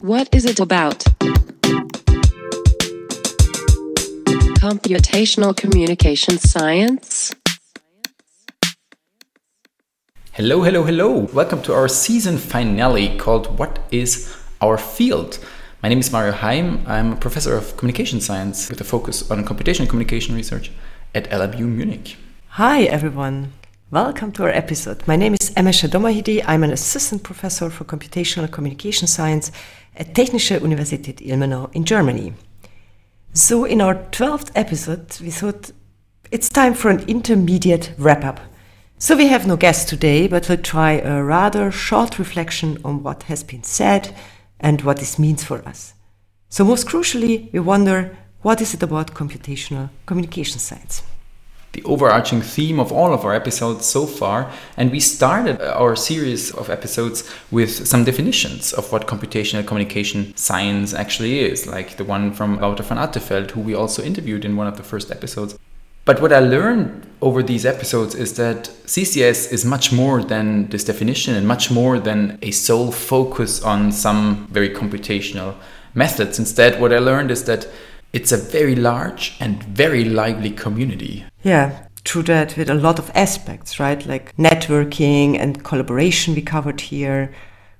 What is it about? Computational communication science? Hello, hello, hello. Welcome to our season finale called What is Our Field? My name is Mario Haim. I'm a professor of communication science with a focus on computational communication research at LMU Munich. Hi, everyone. Welcome to our episode. My name is Emese Domahidi. I'm an assistant professor for computational communication science at Technische Universität Ilmenau in Germany. So, in our 12th episode, we thought it's time for an intermediate wrap up. So, we have no guest today, but we'll try a rather short reflection on what has been said and what this means for us. So, most crucially, we wonder what is it about computational communication science? The overarching theme of all of our episodes so far. And we started uh, our series of episodes with some definitions of what computational communication science actually is, like the one from Wouter van Atteveldt, who we also interviewed in one of the first episodes. But what I learned over these episodes is that CCS is much more than this definition and much more than a sole focus on some very computational methods. Instead, what I learned is that it's a very large and very lively community. Yeah, true that with a lot of aspects, right? Like networking and collaboration we covered here,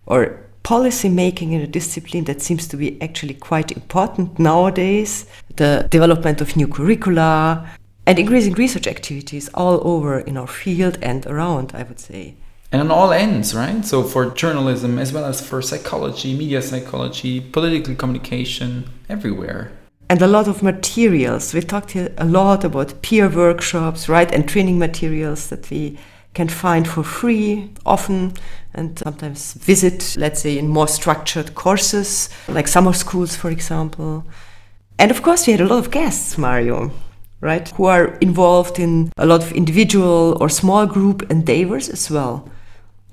or policy making in a discipline that seems to be actually quite important nowadays, the development of new curricula, and increasing research activities all over in our field and around, I would say. And on all ends, right? So for journalism as well as for psychology, media psychology, political communication, everywhere and a lot of materials. We talked a lot about peer workshops, right, and training materials that we can find for free often and sometimes visit, let's say, in more structured courses, like summer schools, for example. And of course, we had a lot of guests, Mario, right, who are involved in a lot of individual or small group endeavors as well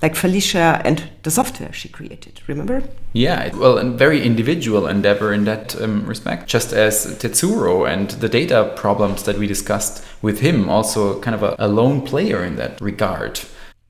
like Felicia and the software she created, remember? Yeah, well, a very individual endeavor in that um, respect, just as Tetsuro and the data problems that we discussed with him, also kind of a, a lone player in that regard.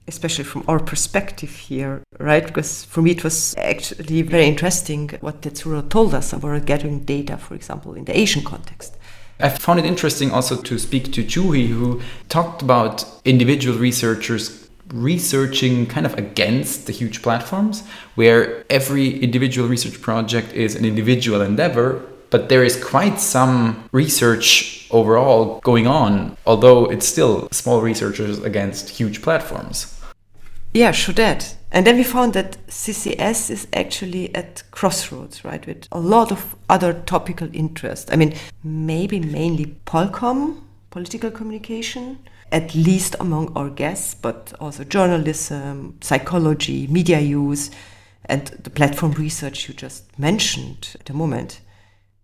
Especially from our perspective here, right? Because for me it was actually very interesting what Tetsuro told us about gathering data, for example, in the Asian context. I found it interesting also to speak to Juhi, who talked about individual researchers researching kind of against the huge platforms where every individual research project is an individual endeavor but there is quite some research overall going on although it's still small researchers against huge platforms. Yeah sure that and then we found that ccs is actually at crossroads right with a lot of other topical interest. I mean maybe mainly polcom political communication at least among our guests, but also journalism, psychology, media use, and the platform research you just mentioned at the moment.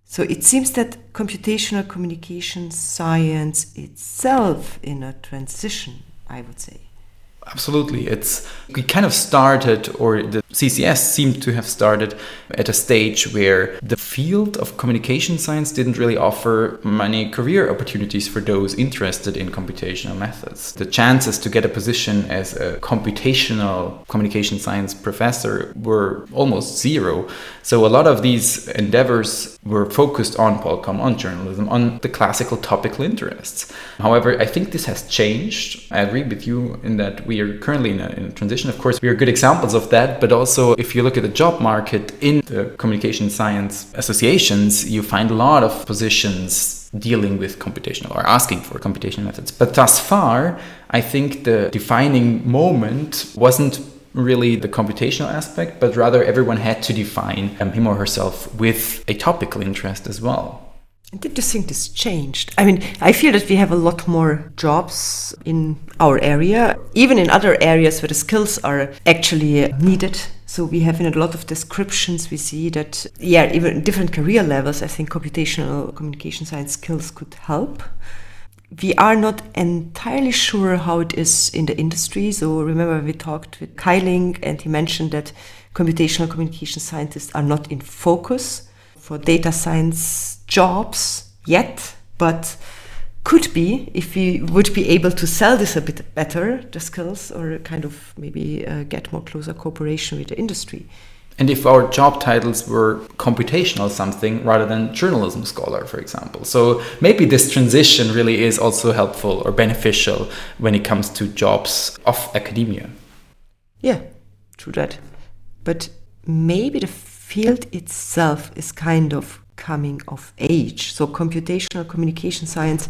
So it seems that computational communication science itself in a transition, I would say. Absolutely. It's we kind of started or the CCS seemed to have started at a stage where the field of communication science didn't really offer many career opportunities for those interested in computational methods. The chances to get a position as a computational communication science professor were almost zero. So a lot of these endeavors were focused on Polcom, on journalism, on the classical topical interests. However, I think this has changed. I agree with you in that we are currently in a, in a, transition. Of course, we are good examples of that, but also if you look at the job market in the communication science associations, you find a lot of positions dealing with computational or asking for computational methods. But thus far, I think the defining moment wasn't really the computational aspect, but rather everyone had to define um, him or herself with a topical interest as well. Did you think this changed? I mean, I feel that we have a lot more jobs in our area, even in other areas where the skills are actually needed. So we have in a lot of descriptions, we see that, yeah, even different career levels, I think computational communication science skills could help. We are not entirely sure how it is in the industry. So remember, we talked with Keiling and he mentioned that computational communication scientists are not in focus for data science jobs yet, but could be if we would be able to sell this a bit better, the skills, or kind of maybe uh, get more closer cooperation with the industry. And if our job titles were computational something rather than journalism scholar, for example. So maybe this transition really is also helpful or beneficial when it comes to jobs of academia. Yeah, true that. But maybe the field itself is kind of coming of age. So computational communication science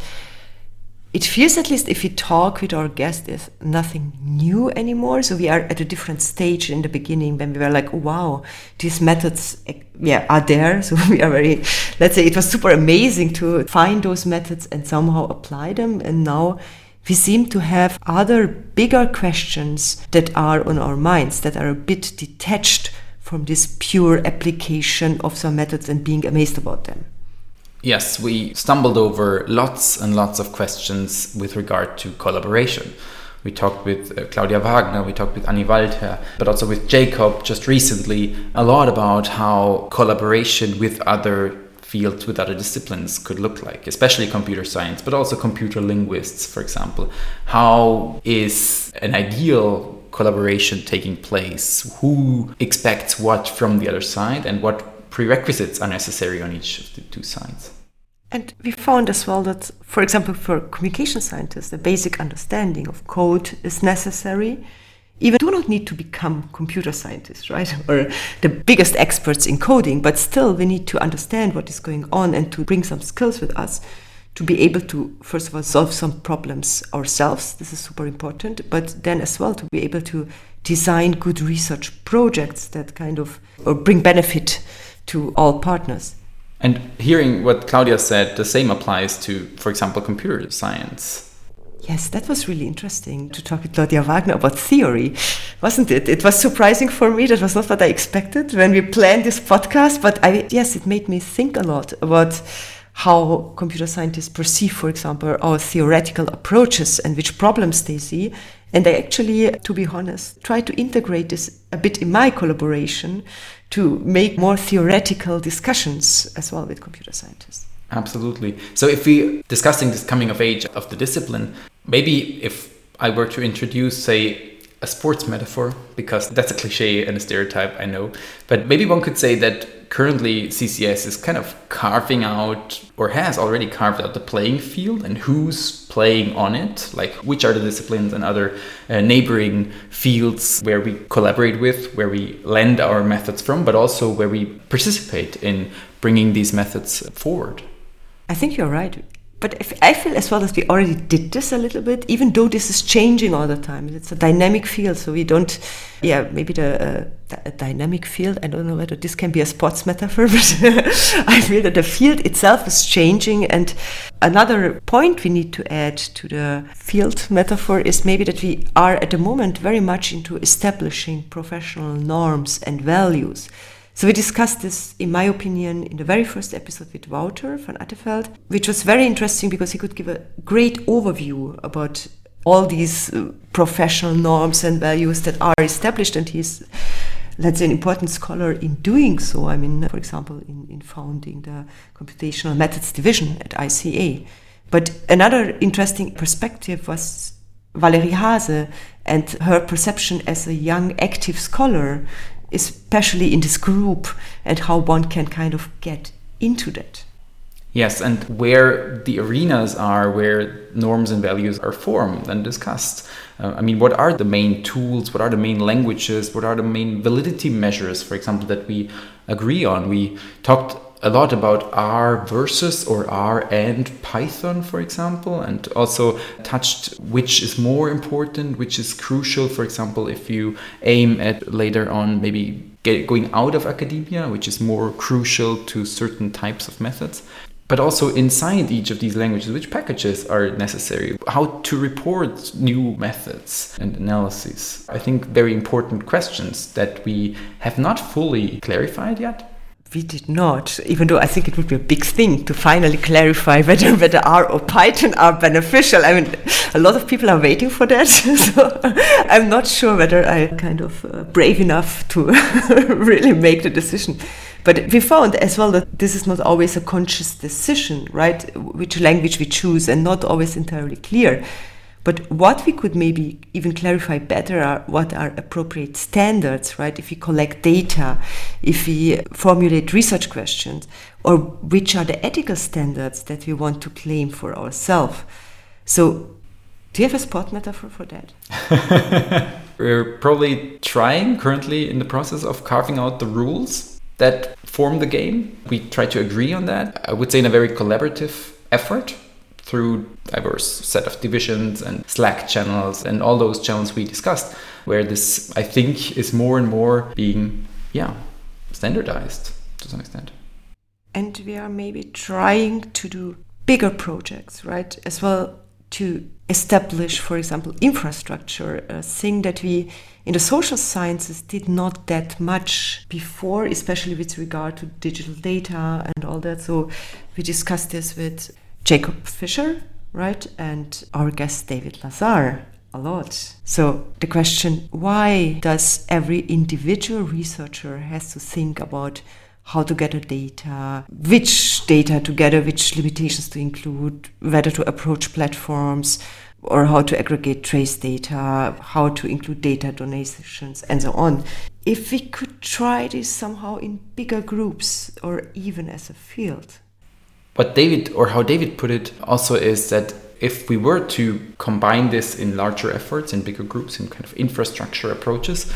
it feels at least if we talk with our guests is nothing new anymore. So we are at a different stage in the beginning when we were like wow these methods yeah are there. So we are very let's say it was super amazing to find those methods and somehow apply them. And now we seem to have other bigger questions that are on our minds that are a bit detached from this pure application of some methods and being amazed about them Yes, we stumbled over lots and lots of questions with regard to collaboration. We talked with uh, Claudia Wagner, we talked with Annie Waldherr, but also with Jacob just recently a lot about how collaboration with other fields, with other disciplines could look like, especially computer science, but also computer linguists, for example. How is an ideal collaboration taking place? Who expects what from the other side and what prerequisites are necessary on each of the two sides. And we found as well that, for example, for communication scientists, the basic understanding of code is necessary. Even do not need to become computer scientists, right? Or the biggest experts in coding, but still we need to understand what is going on and to bring some skills with us to be able to, first of all, solve some problems ourselves. This is super important. But then as well to be able to design good research projects that kind of or bring benefit to all partners. And hearing what Claudia said, the same applies to, for example, computer science. Yes, that was really interesting to talk with Claudia Wagner about theory, wasn't it? It was surprising for me. That was not what I expected when we planned this podcast. But I, yes, it made me think a lot about how computer scientists perceive, for example, our theoretical approaches and which problems they see. And I actually, to be honest, try to integrate this a bit in my collaboration to make more theoretical discussions as well with computer scientists. Absolutely. So if we discussing this coming of age of the discipline, maybe if I were to introduce, say, a sports metaphor, because that's a cliche and a stereotype, I know, but maybe one could say that currently CCS is kind of carving out or has already carved out the playing field and who's playing on it, like which are the disciplines and other uh, neighboring fields where we collaborate with, where we lend our methods from, but also where we participate in bringing these methods forward. I think you're right but if, I feel as well as we already did this a little bit, even though this is changing all the time. It's a dynamic field, so we don't, yeah, maybe the uh, dynamic field. I don't know whether this can be a sports metaphor, but I feel that the field itself is changing. And another point we need to add to the field metaphor is maybe that we are at the moment very much into establishing professional norms and values. So we discussed this, in my opinion, in the very first episode with Wouter van Atteveldt, which was very interesting because he could give a great overview about all these uh, professional norms and values that are established, and he's let's say an important scholar in doing so. I mean, for example, in, in founding the computational methods division at ICA. But another interesting perspective was Valerie Hase and her perception as a young active scholar especially in this group, and how one can kind of get into that. Yes, and where the arenas are where norms and values are formed and discussed. Uh, I mean, what are the main tools? What are the main languages? What are the main validity measures, for example, that we agree on? We talked a lot about R versus or R and Python, for example, and also touched which is more important, which is crucial. For example, if you aim at later on maybe get, going out of academia, which is more crucial to certain types of methods. But also inside each of these languages, which packages are necessary, how to report new methods and analyses. I think very important questions that we have not fully clarified yet we did not, even though I think it would be a big thing to finally clarify whether, whether R or Python are beneficial. I mean, a lot of people are waiting for that. so I'm not sure whether I'm kind of uh, brave enough to really make the decision. But we found as well that this is not always a conscious decision, right? Which language we choose and not always entirely clear. But what we could maybe even clarify better are what are appropriate standards, right? If we collect data, if we formulate research questions, or which are the ethical standards that we want to claim for ourselves. So, do you have a spot metaphor for that? We're probably trying currently in the process of carving out the rules that form the game. We try to agree on that. I would say in a very collaborative effort through diverse set of divisions and Slack channels and all those channels we discussed, where this I think is more and more being yeah standardized to some extent. And we are maybe trying to do bigger projects, right? As well to establish, for example, infrastructure, a thing that we in the social sciences did not that much before, especially with regard to digital data and all that. So we discussed this with Jacob Fisher, right, and our guest David Lazer a lot. So the question, why does every individual researcher has to think about how to gather data, which data to gather, which limitations to include, whether to approach platforms, or how to aggregate trace data, how to include data donations, and so on. If we could try this somehow in bigger groups or even as a field. What David, or how David put it, also is that if we were to combine this in larger efforts, in bigger groups, in kind of infrastructure approaches,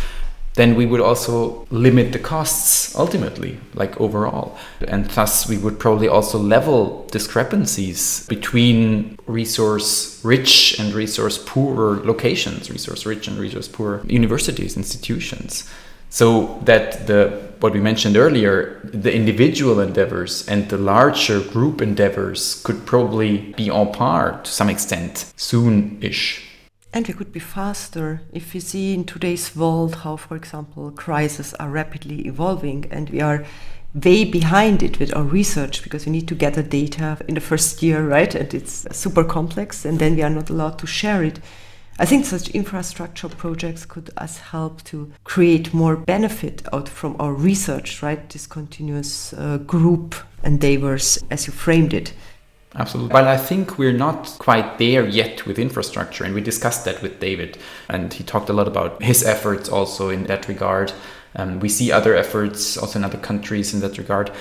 then we would also limit the costs ultimately, like overall. And thus, we would probably also level discrepancies between resource rich and resource poor locations, resource rich and resource poor universities, institutions. So that the what we mentioned earlier, the individual endeavors and the larger group endeavors could probably be on par to some extent soon ish. And we could be faster if we see in today's world how, for example, crises are rapidly evolving and we are way behind it with our research because we need to gather data in the first year, right? And it's super complex and then we are not allowed to share it. I think such infrastructure projects could us help to create more benefit out from our research, right? This continuous uh, group endeavors, as you framed it. Absolutely. But I think we're not quite there yet with infrastructure. And we discussed that with David. And he talked a lot about his efforts also in that regard. Um, we see other efforts also in other countries in that regard.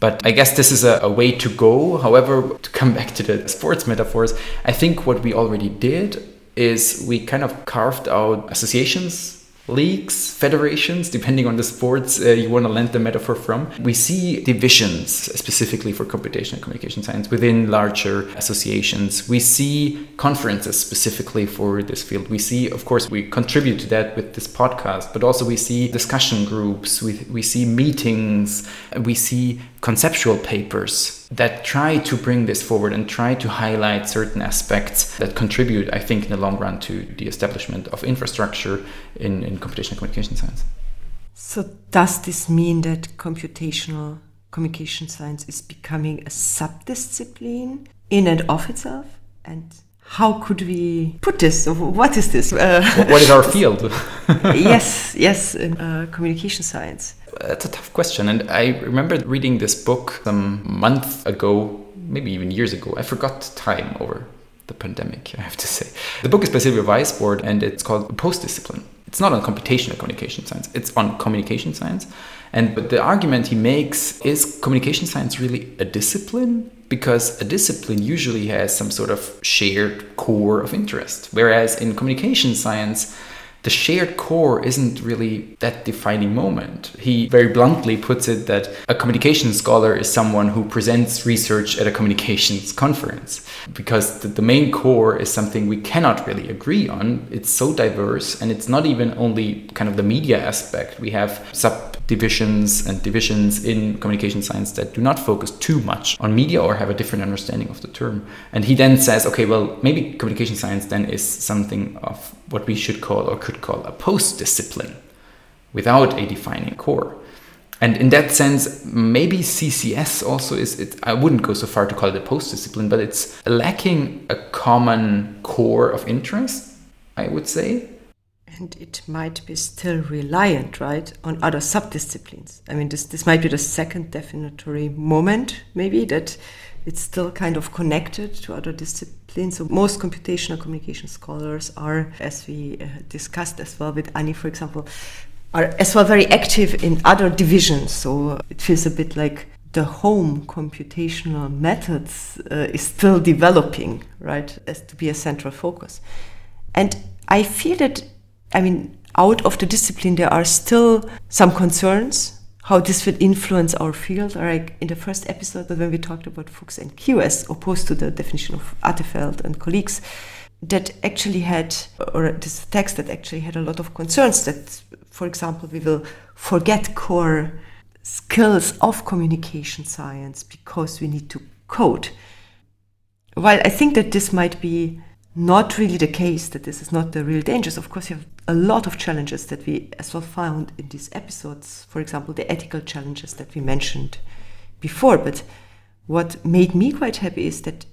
But I guess this is a, a way to go. However, to come back to the sports metaphors, I think what we already did is we kind of carved out associations leagues, federations, depending on the sports uh, you want to lend the metaphor from. We see divisions specifically for computational communication science within larger associations. We see conferences specifically for this field. We see, of course, we contribute to that with this podcast, but also we see discussion groups, we, we see meetings, we see conceptual papers that try to bring this forward and try to highlight certain aspects that contribute, I think, in the long run to the establishment of infrastructure in, in computational communication science. So, does this mean that computational communication science is becoming a subdiscipline in and of itself? And how could we put this? What is this? Uh, what is our field? yes, yes, in uh, communication science. That's a tough question. And I remember reading this book some month ago, maybe even years ago. I forgot time over the pandemic, I have to say. The book is by Silvio Waisbord and it's called Post Discipline. It's not on computational communication science, it's on communication science. And but the argument he makes is communication science really a discipline? Because a discipline usually has some sort of shared core of interest. Whereas in communication science, the shared core isn't really that defining moment. He very bluntly puts it that a communication scholar is someone who presents research at a communications conference because the, the, main core is something we cannot really agree on. It's so diverse and it's not even only kind of the media aspect. We have sub divisions and divisions in communication science that do not focus too much on media or have a different understanding of the term. And he then says, okay, well, maybe communication science then is something of what we should call or could call a post discipline without a defining core. And in that sense, maybe CCS also is, it, I wouldn't go so far to call it a post discipline, but it's lacking a common core of interest, I would say. And it might be still reliant, right, on other subdisciplines. I mean, this, this might be the second definitory moment, maybe, that it's still kind of connected to other disciplines. So most computational communication scholars are, as we uh, discussed as well with Annie, for example, are as well very active in other divisions. So it feels a bit like the home computational methods uh, is still developing, right, as to be a central focus. And I feel that, I mean, out of the discipline, there are still some concerns how this will influence our field. Like in the first episode, when we talked about Fuchs and Q as opposed to the definition of Atteveldt and colleagues, that actually had, or this text that actually had a lot of concerns that, for example, we will forget core skills of communication science because we need to code. While I think that this might be not really the case, that this is not the real dangers, of course, you have a lot of challenges that we as well found in these episodes. For example, the ethical challenges that we mentioned before. But what made me quite happy is that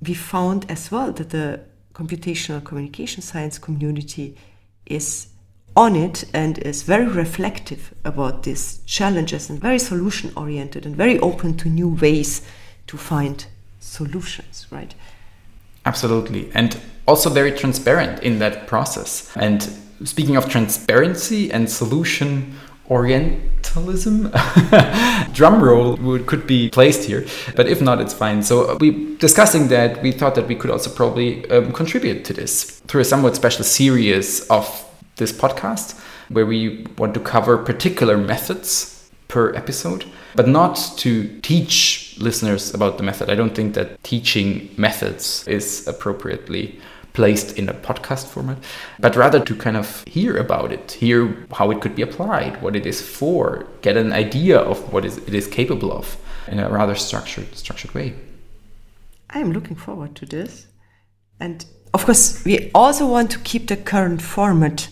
we found as well that the computational communication science community is on it and is very reflective about these challenges and very solution oriented and very open to new ways to find solutions, right? Absolutely. And also very transparent in that process. And speaking of transparency and solution orientalism drum roll would, could be placed here but if not it's fine so we discussing that we thought that we could also probably um, contribute to this through a somewhat special series of this podcast where we want to cover particular methods per episode but not to teach listeners about the method i don't think that teaching methods is appropriately placed in a podcast format, but rather to kind of hear about it, hear how it could be applied, what it is for, get an idea of what it is capable of in a rather structured structured way. I am looking forward to this. And of course, we also want to keep the current format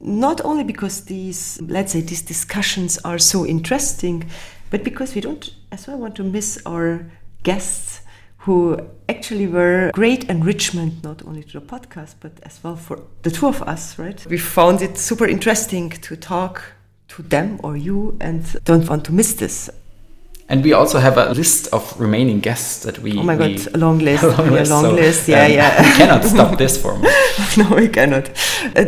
not only because these let's say these discussions are so interesting, but because we don't as well want to miss our guests who actually were great enrichment not only to the podcast but as well for the two of us right? We found it super interesting to talk to them or you and don't want to miss this and we also have a list of remaining guests that we. Oh my we, god, a long list. A long, list, long so, list. Yeah, um, yeah. we cannot stop this format. no, we cannot.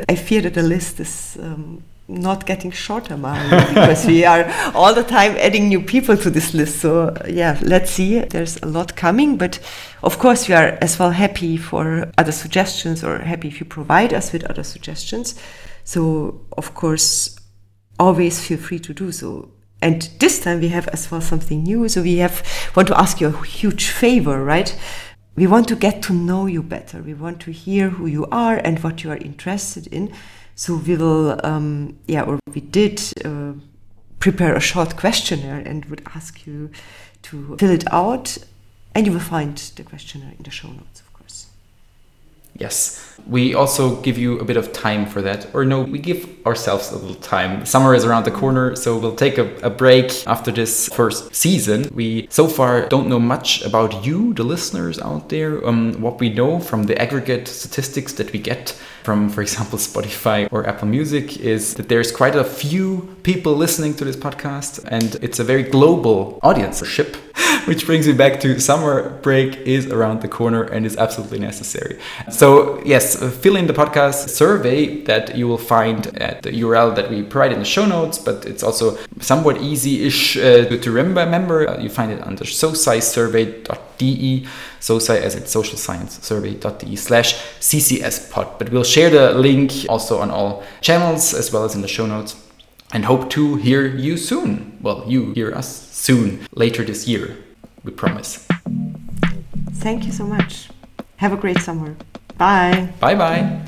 I fear that the list is um, not getting shorter, Mario, because we are all the time adding new people to this list. So yeah, let's see. There's a lot coming, but of course we are as well happy for other suggestions or happy if you provide us with other suggestions. So of course, always feel free to do so. And this time we have as well something new. So we have want to ask you a huge favor, right? We want to get to know you better. We want to hear who you are and what you are interested in. So we will, um, yeah, or we did uh, prepare a short questionnaire and would ask you to fill it out, and you will find the questionnaire in the show notes. Yes. We also give you a bit of time for that. Or no, we give ourselves a little time. Summer is around the corner, so we'll take a, a, break after this first season. We so far don't know much about you, the listeners out there. Um, what we know from the aggregate statistics that we get from, for example, Spotify or Apple Music is that there's quite a few people listening to this podcast, and it's a very global audience ship. Which brings me back to summer break is around the corner and is absolutely necessary. So, yes, fill in the podcast survey that you will find at the URL that we provide in the show notes, but it's also somewhat easy ish uh, to remember. Uh, you find it under soscisurvey.de, soci as it's social science survey.de slash CCS pod. But we'll share the link also on all channels as well as in the show notes and hope to hear you soon. Well, you hear us soon, later this year, we promise. Thank you so much. Have a great summer. Bye. Bye bye.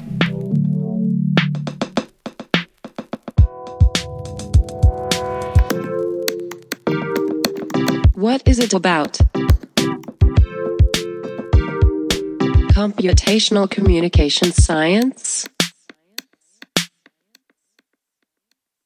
What is it about? Computational communication science?